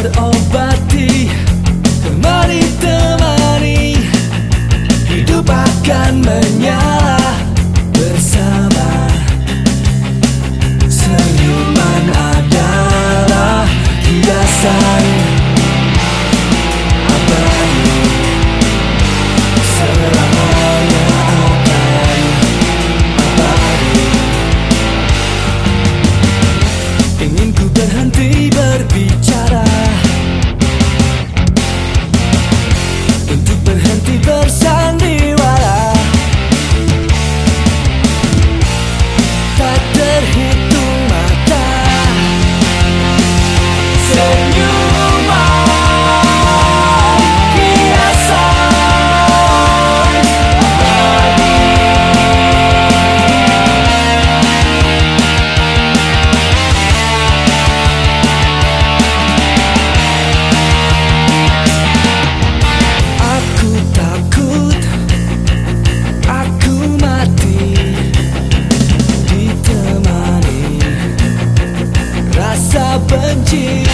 terobati Temani temani. Hidup akan menyatu. 痕迹